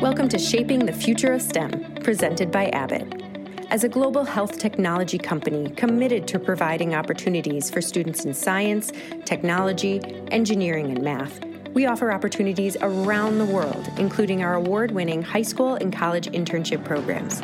Welcome to Shaping the Future of STEM, presented by Abbott. As a global health technology company committed to providing opportunities for students in science, technology, engineering, and math, we offer opportunities around the world, including our award winning high school and college internship programs.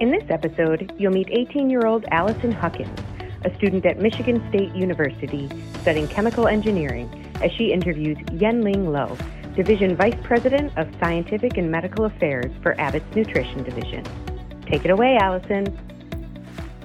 In this episode, you'll meet 18 year old Allison Huckins, a student at Michigan State University studying chemical engineering, as she interviews Yen Ling Lo, Division Vice President of Scientific and Medical Affairs for Abbott's Nutrition Division. Take it away, Allison.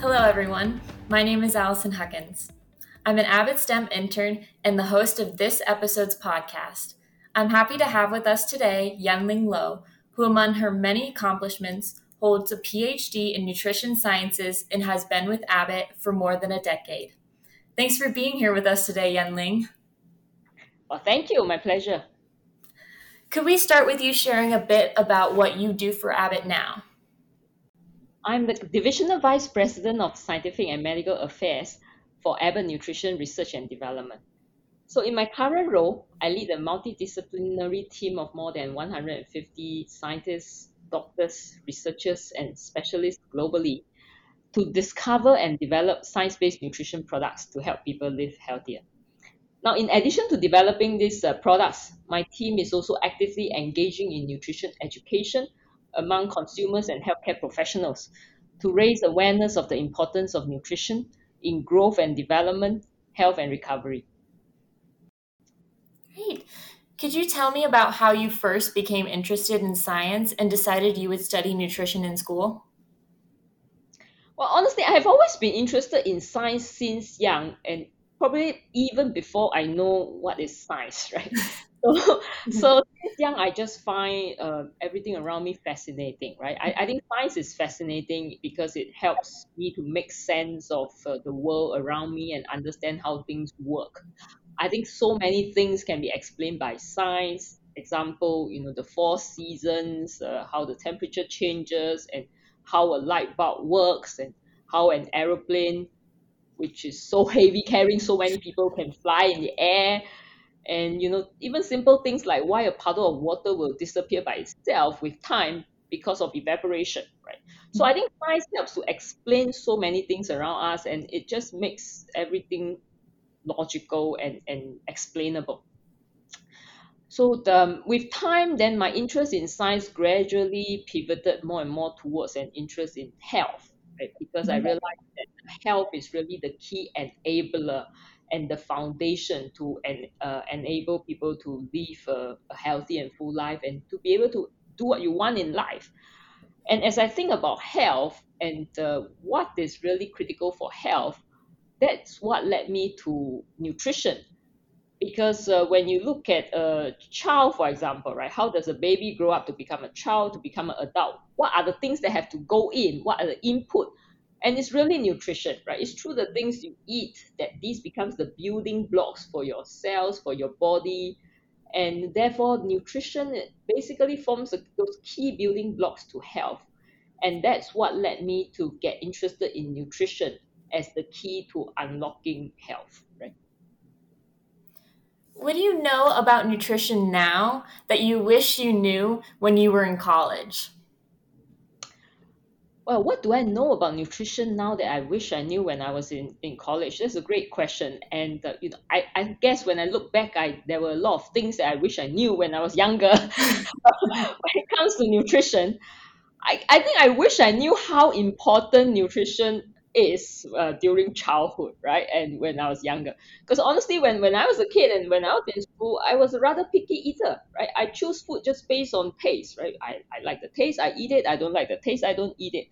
Hello, everyone. My name is Allison Huckins. I'm an Abbott STEM intern and the host of this episode's podcast. I'm happy to have with us today Yenling Lo, who, among her many accomplishments, holds a PhD in nutrition sciences and has been with Abbott for more than a decade. Thanks for being here with us today, Yenling. Well, thank you. My pleasure. Could we start with you sharing a bit about what you do for Abbott now? I'm the Divisional Vice President of Scientific and Medical Affairs for Abbott Nutrition Research and Development. So, in my current role, I lead a multidisciplinary team of more than 150 scientists, doctors, researchers, and specialists globally to discover and develop science based nutrition products to help people live healthier. Now, in addition to developing these uh, products, my team is also actively engaging in nutrition education among consumers and healthcare professionals to raise awareness of the importance of nutrition in growth and development, health and recovery. Great. Could you tell me about how you first became interested in science and decided you would study nutrition in school? Well, honestly, I have always been interested in science since young and probably even before I know what is science, right? so, so since young, I just find uh, everything around me fascinating, right? I, I think science is fascinating because it helps me to make sense of uh, the world around me and understand how things work. I think so many things can be explained by science. Example, you know, the four seasons, uh, how the temperature changes, and how a light bulb works, and how an aeroplane, which is so heavy, carrying so many people, can fly in the air. And you know even simple things like why a puddle of water will disappear by itself with time because of evaporation right? So i think science helps to explain so many things around us and it just makes everything logical and, and explainable. So the, with time then my interest in science gradually pivoted more and more towards an interest in health right? because i realized that health is really the key enabler and the foundation to en- uh, enable people to live a, a healthy and full life and to be able to do what you want in life. And as I think about health and uh, what is really critical for health, that's what led me to nutrition. Because uh, when you look at a child, for example, right, how does a baby grow up to become a child, to become an adult? What are the things that have to go in? What are the input? And it's really nutrition right? It's through the things you eat that these becomes the building blocks for your cells for your body. And therefore nutrition basically forms those key building blocks to health. And that's what led me to get interested in nutrition as the key to unlocking health what do you know about nutrition now that you wish you knew when you were in college well, what do I know about nutrition now that I wish I knew when I was in, in college? That's a great question. And uh, you know, I, I guess when I look back, I there were a lot of things that I wish I knew when I was younger. when it comes to nutrition, I, I think I wish I knew how important nutrition is uh, during childhood, right? And when I was younger. Because honestly, when, when I was a kid and when I was in school, I was a rather picky eater, right? I choose food just based on taste, right? I, I like the taste, I eat it. I don't like the taste, I don't eat it.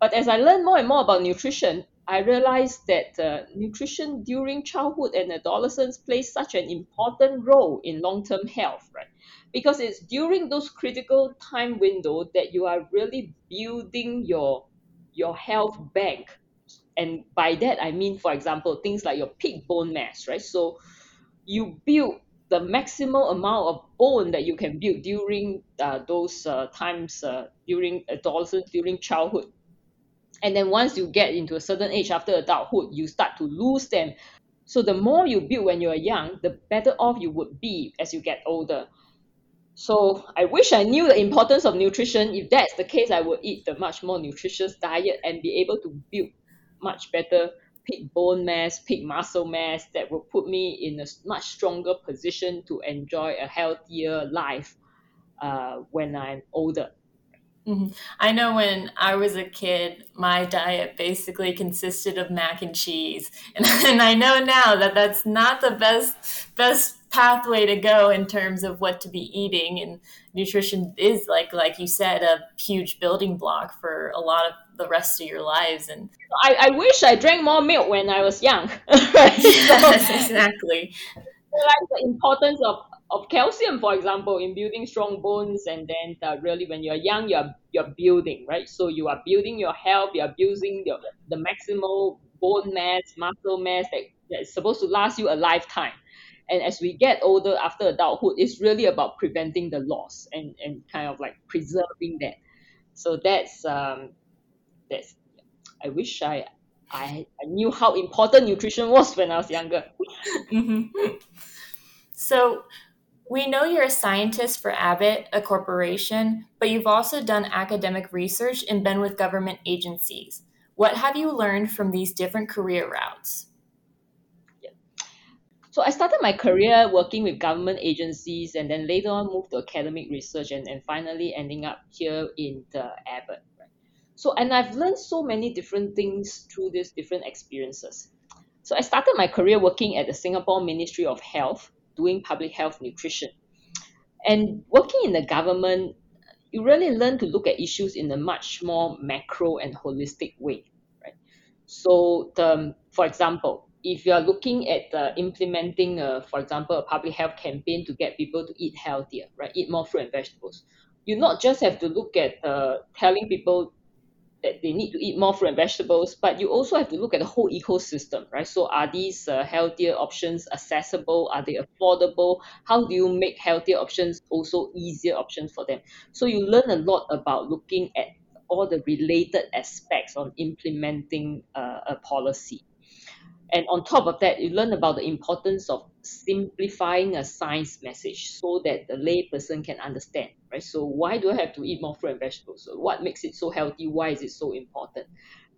But as I learned more and more about nutrition, I realized that uh, nutrition during childhood and adolescence plays such an important role in long-term health, right? Because it's during those critical time window that you are really building your your health bank. And by that, I mean, for example, things like your peak bone mass, right? So you build the maximal amount of bone that you can build during uh, those uh, times uh, during adolescence, during childhood. And then once you get into a certain age after adulthood, you start to lose them. So the more you build when you're young, the better off you would be as you get older. So I wish I knew the importance of nutrition. If that's the case, I would eat the much more nutritious diet and be able to build much better peak bone mass, peak muscle mass that will put me in a much stronger position to enjoy a healthier life uh, when I'm older. Mm-hmm. I know when I was a kid, my diet basically consisted of mac and cheese, and, and I know now that that's not the best best pathway to go in terms of what to be eating and nutrition is like like you said a huge building block for a lot of the rest of your lives and i, I wish i drank more milk when i was young right? Yes, exactly. like the importance of of calcium for example in building strong bones and then uh, really when you're young you're you're building right? So you are building your health you're building your, the maximal bone mass muscle mass that, that's supposed to last you a lifetime and as we get older after adulthood it's really about preventing the loss and and kind of like preserving that so that's um that's i wish i i, I knew how important nutrition was when i was younger mm-hmm. so we know you're a scientist for Abbott, a corporation, but you've also done academic research and been with government agencies. What have you learned from these different career routes? So I started my career working with government agencies and then later on moved to academic research and, and finally ending up here in the Abbott. So and I've learned so many different things through these different experiences. So I started my career working at the Singapore Ministry of Health doing public health nutrition. And working in the government, you really learn to look at issues in a much more macro and holistic way. Right? So the for example, if you are looking at uh, implementing, a, for example, a public health campaign to get people to eat healthier, right, eat more fruit and vegetables, you not just have to look at uh, telling people that they need to eat more fruit and vegetables, but you also have to look at the whole ecosystem, right? So are these uh, healthier options accessible? Are they affordable? How do you make healthier options also easier options for them? So you learn a lot about looking at all the related aspects on implementing uh, a policy. And on top of that, you learn about the importance of simplifying a science message so that the layperson can understand, right? So why do I have to eat more fruit and vegetables? What makes it so healthy? Why is it so important?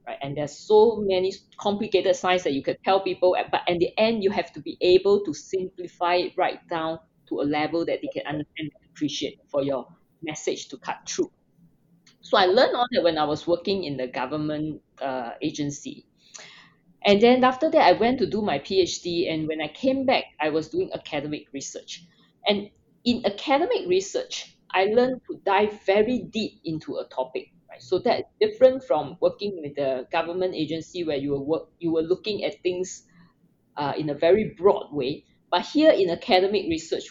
Right? And there's so many complicated science that you can tell people, but in the end, you have to be able to simplify it right down to a level that they can understand and appreciate for your message to cut through. So I learned all that when I was working in the government uh, agency and then after that, I went to do my PhD. And when I came back, I was doing academic research. And in academic research, I learned to dive very deep into a topic. Right? So that's different from working with a government agency where you were work, you were looking at things uh, in a very broad way. But here in academic research,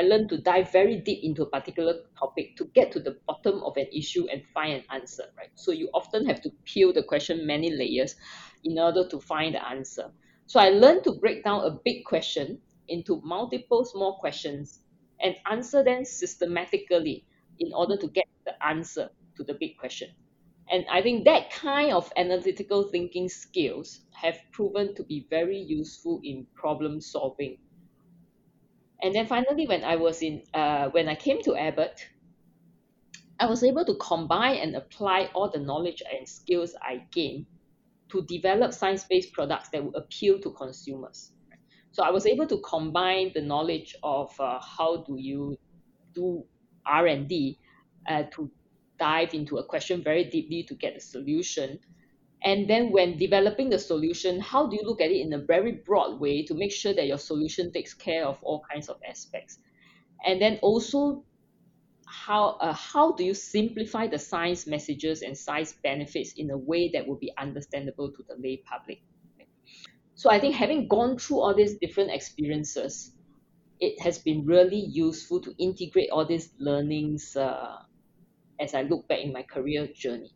I learned to dive very deep into a particular topic to get to the bottom of an issue and find an answer, right? So you often have to peel the question many layers in order to find the answer. So I learned to break down a big question into multiple small questions and answer them systematically in order to get the answer to the big question. And I think that kind of analytical thinking skills have proven to be very useful in problem solving. And then finally, when I was in, uh, when I came to Abbott, I was able to combine and apply all the knowledge and skills I gained to develop science-based products that would appeal to consumers. So I was able to combine the knowledge of uh, how do you do R&D uh, to dive into a question very deeply to get a solution. And then when developing the solution, how do you look at it in a very broad way to make sure that your solution takes care of all kinds of aspects? And then also how uh, how do you simplify the science messages and science benefits in a way that will be understandable to the lay public so i think having gone through all these different experiences it has been really useful to integrate all these learnings uh, as i look back in my career journey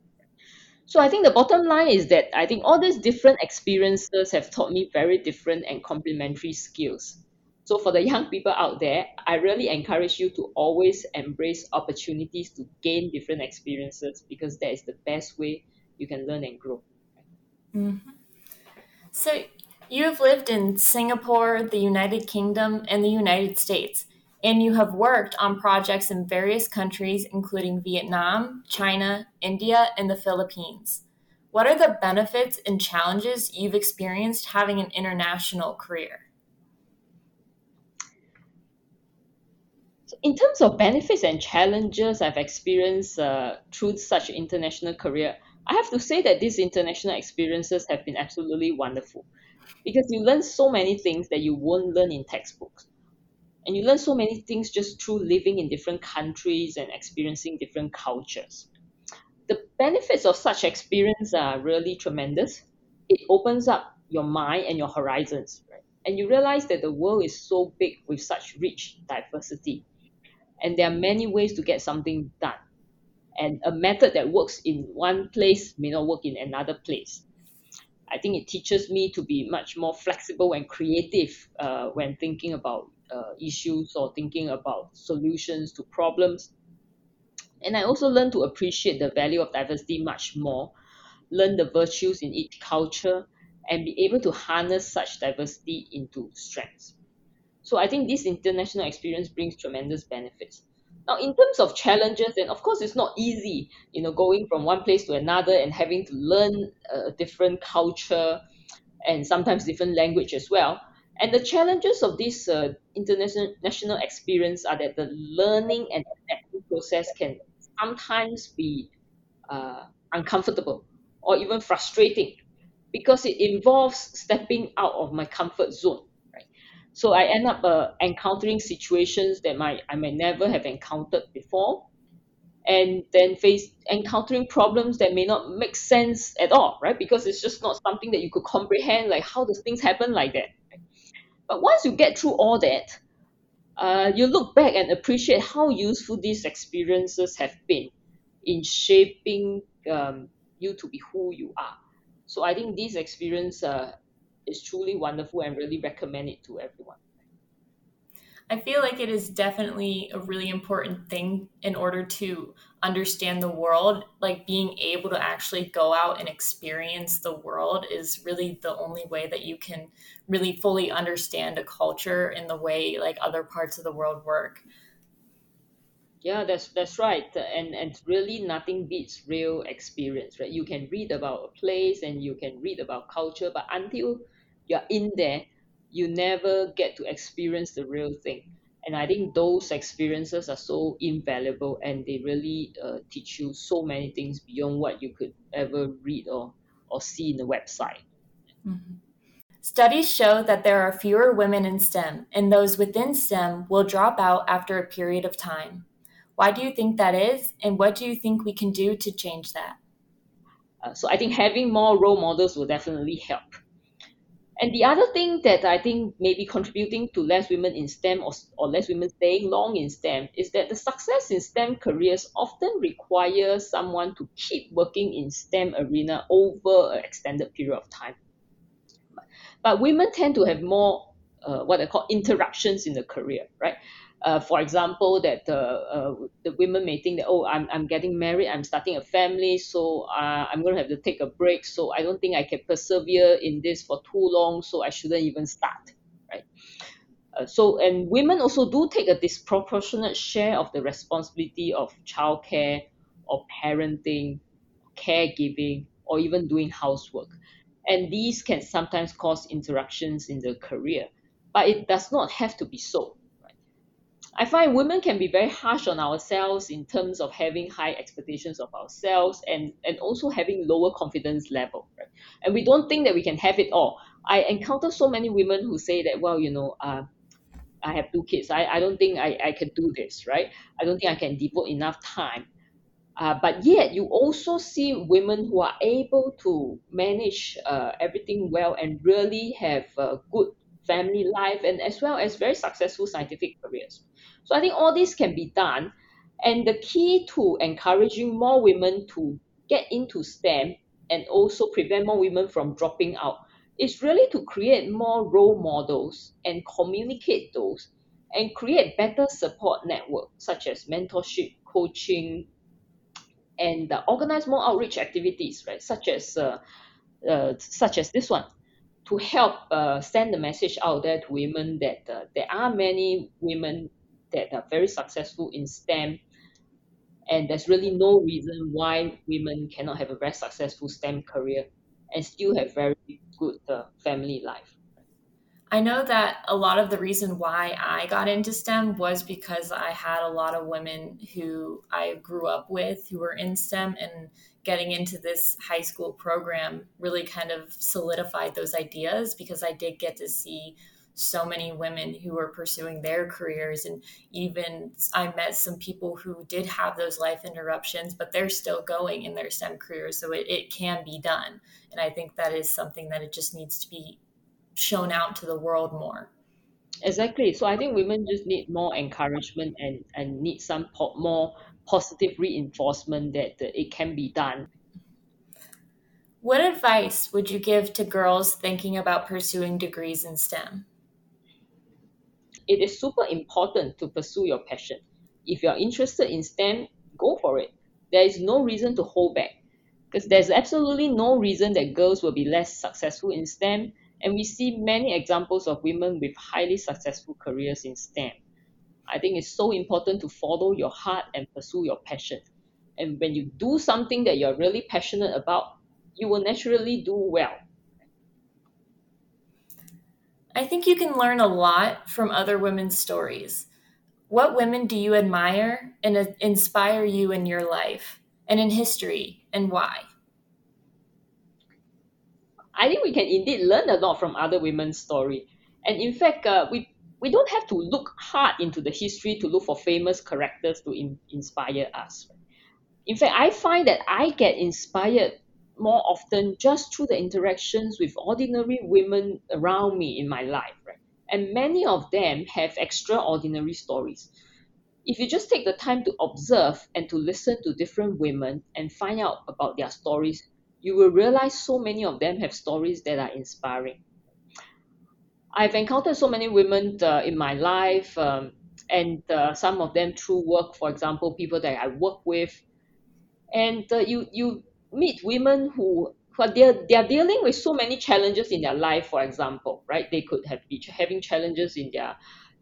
so i think the bottom line is that i think all these different experiences have taught me very different and complementary skills so for the young people out there, I really encourage you to always embrace opportunities to gain different experiences because that is the best way you can learn and grow. Mm-hmm. So you have lived in Singapore, the United Kingdom, and the United States. And you have worked on projects in various countries, including Vietnam, China, India, and the Philippines. What are the benefits and challenges you've experienced having an international career? in terms of benefits and challenges I've experienced uh, through such international career, I have to say that these international experiences have been absolutely wonderful because you learn so many things that you won't learn in textbooks. And you learn so many things just through living in different countries and experiencing different cultures. The benefits of such experience are really tremendous. It opens up your mind and your horizons, right? And you realize that the world is so big with such rich diversity and there are many ways to get something done and a method that works in one place may not work in another place i think it teaches me to be much more flexible and creative uh, when thinking about uh, issues or thinking about solutions to problems and i also learned to appreciate the value of diversity much more learn the virtues in each culture and be able to harness such diversity into strengths so I think this international experience brings tremendous benefits. Now, in terms of challenges, and of course, it's not easy, you know, going from one place to another and having to learn a different culture and sometimes different language as well. And the challenges of this uh, international experience are that the learning and adapting process can sometimes be uh, uncomfortable or even frustrating because it involves stepping out of my comfort zone so I end up uh, encountering situations that might I may never have encountered before, and then face encountering problems that may not make sense at all, right? Because it's just not something that you could comprehend. Like how does things happen like that? But once you get through all that, uh, you look back and appreciate how useful these experiences have been in shaping um, you to be who you are. So I think this experience uh, is truly wonderful and really recommend it to everyone. I feel like it is definitely a really important thing in order to understand the world. Like being able to actually go out and experience the world is really the only way that you can really fully understand a culture in the way like other parts of the world work. Yeah, that's that's right. And and really nothing beats real experience, right? You can read about a place and you can read about culture, but until you're in there, you never get to experience the real thing. And I think those experiences are so invaluable and they really uh, teach you so many things beyond what you could ever read or, or see in the website. Mm-hmm. Studies show that there are fewer women in STEM, and those within STEM will drop out after a period of time. Why do you think that is, and what do you think we can do to change that? Uh, so I think having more role models will definitely help. And the other thing that I think may be contributing to less women in STEM or, or less women staying long in STEM is that the success in STEM careers often requires someone to keep working in STEM arena over an extended period of time. But women tend to have more uh, what I call interruptions in the career, right? uh, for example, that the uh, the women may think that oh, I'm I'm getting married, I'm starting a family, so uh, I'm going to have to take a break. So I don't think I can persevere in this for too long. So I shouldn't even start, right? Uh, so and women also do take a disproportionate share of the responsibility of childcare or parenting, caregiving, or even doing housework, and these can sometimes cause interruptions in the career, but it does not have to be so right I find women can be very harsh on ourselves in terms of having high expectations of ourselves and, and also having lower confidence level. Right? And we don't think that we can have it all. I encounter so many women who say that, well, you know, uh, I have two kids. I, I don't think I, I can do this, right? I don't think I can devote enough time. Uh, but yet, you also see women who are able to manage uh, everything well and really have a good family life and as well as very successful scientific careers. So I think all this can be done. And the key to encouraging more women to get into STEM and also prevent more women from dropping out is really to create more role models and communicate those and create better support network such as mentorship, coaching, and uh, organize more outreach activities, right? Such as uh, uh, such as this one, to help uh, send the message out there to women that uh, there are many women that are very successful in STEM, and there's really no reason why women cannot have a very successful STEM career and still have very good uh, family life. I know that a lot of the reason why I got into STEM was because I had a lot of women who I grew up with who were in STEM and getting into this high school program really kind of solidified those ideas because I did get to see so many women who were pursuing their careers. And even i met some people who did have those life interruptions but they're still going in their stem careers so it, it can be done. And i think that is something that it just needs to be shown out to the world more. Exactly. So i think women just need more encouragement and and need some po- more positive reinforcement that, that it can be done what advice would you give to girls thinking about pursuing degrees in STEM? it is super important to pursue your passion. If you're interested in STEM, go for it. There is no reason to hold back because there's absolutely no reason that girls will be less successful in STEM. And we see many examples of women with highly successful careers in STEM. I think it's so important to follow your heart and pursue your passion. And when you do something that you're really passionate about, you will naturally do well. I think you can learn a lot from other women's stories. What women do you admire and inspire you in your life and in history, and why? I think we can indeed learn a lot from other women's story. And in fact, uh, we we don't have to look hard into the history to look for famous characters to in, inspire us. In fact, I find that I get inspired more often just through the interactions with ordinary women around me in my life, right? And many of them have extraordinary stories. If you just take the time to observe and to listen to different women and find out about their stories, you will realize so many of them have stories that are inspiring. I've encountered so many women uh, in my life, um, and uh, some of them through work, for example, people that I work with. And uh, you, you meet women who who they're, they're dealing with so many challenges in their life for example right? They could have be having challenges in their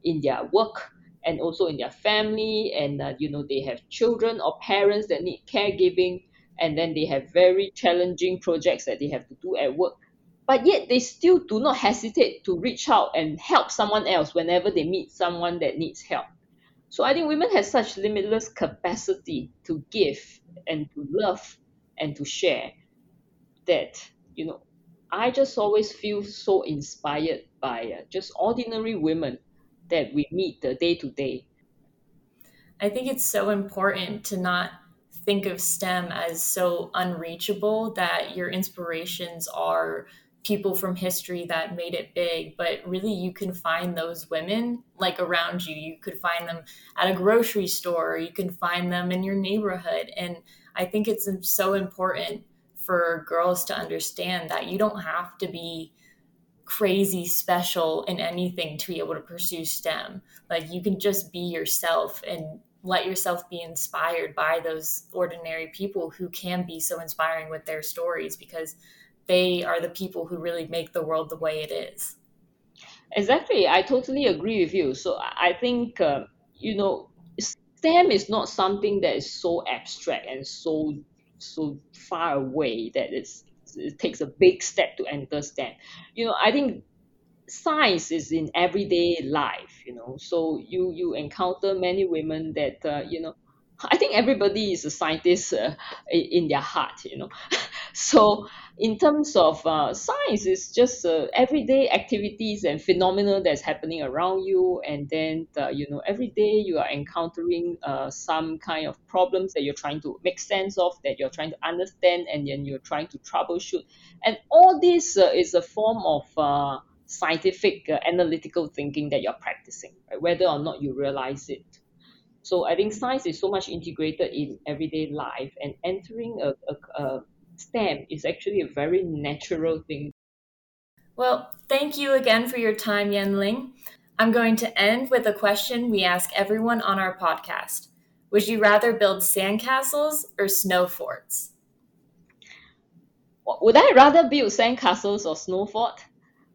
in their work and also in their family and uh, you know they have children or parents that need caregiving. And then they have very challenging projects that they have to do at work but yet they still do not hesitate to reach out and help someone else whenever they meet someone that needs help. So i think women have such limitless capacity to give and to love and to share that you know i just always feel so inspired by uh, just ordinary women that we meet the day to day. I think it's so important to not think of stem as so unreachable that your inspirations are people from history that made it big but really you can find those women like around you. You could find them at a grocery store. You can find them in your neighborhood. And I think it's so important for girls to understand that you don't have to be crazy special in anything to be able to pursue STEM. Like you can just be yourself and let yourself be inspired by those ordinary people who can be so inspiring with their stories because they are the people who really make the world the way it is. Exactly. I totally agree with you. So I think, uh, you know, STEM is not something that is so abstract and so so far away that it's it takes a big step to enter STEM. You know, I think science is in everyday life. You know, so you you encounter many women that uh, you know. I think everybody is a scientist uh, in their heart. You know, so in terms of uh, science, it's just uh, everyday activities and phenomena that's happening around you, and then uh, you know every day you are encountering uh, some kind of problems that you're trying to make sense of, that you're trying to understand, and then you're trying to troubleshoot, and all this uh, is a form of scientific analytical thinking that you're practicing, right? whether or not you realize it. So I think science is so much integrated in everyday life, and entering a, a, a STEM is actually a very natural thing. Well, thank you again for your time, Yenling. I'm going to end with a question we ask everyone on our podcast. Would you rather build sandcastles or snow forts? Would I rather build sandcastles or snow fort?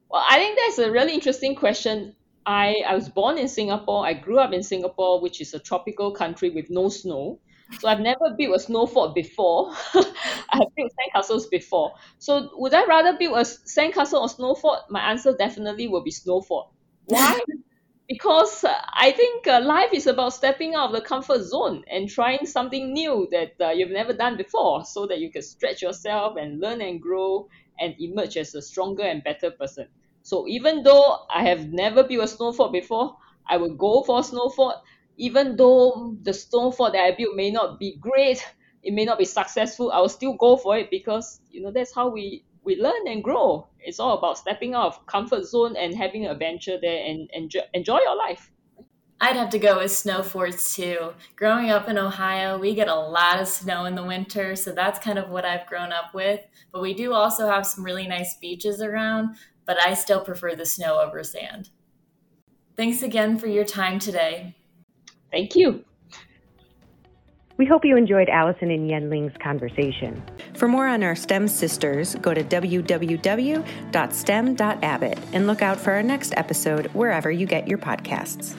Well, I think that's a really interesting question. I, I was born in Singapore. I grew up in Singapore, which is a tropical country with no snow. So I've never built a snow fort before. I have built sandcastles before. So would I rather build a sandcastle or snow fort? My answer definitely will be snow fort. Why? because uh, I think uh, life is about stepping out of the comfort zone and trying something new that uh, you've never done before so that you can stretch yourself and learn and grow and emerge as a stronger and better person. So even though I have never built a snow fort before, I will go for a snow fort even though the snow fort that I built may not be great, it may not be successful, I will still go for it because you know that's how we we learn and grow. It's all about stepping out of comfort zone and having an adventure there and enjoy enjoy your life. I'd have to go with snow forts too. Growing up in Ohio, we get a lot of snow in the winter, so that's kind of what I've grown up with. But we do also have some really nice beaches around, but I still prefer the snow over sand. Thanks again for your time today. Thank you. We hope you enjoyed Allison and Yenling's conversation. For more on our STEM sisters, go to www.stem.abbott and look out for our next episode wherever you get your podcasts.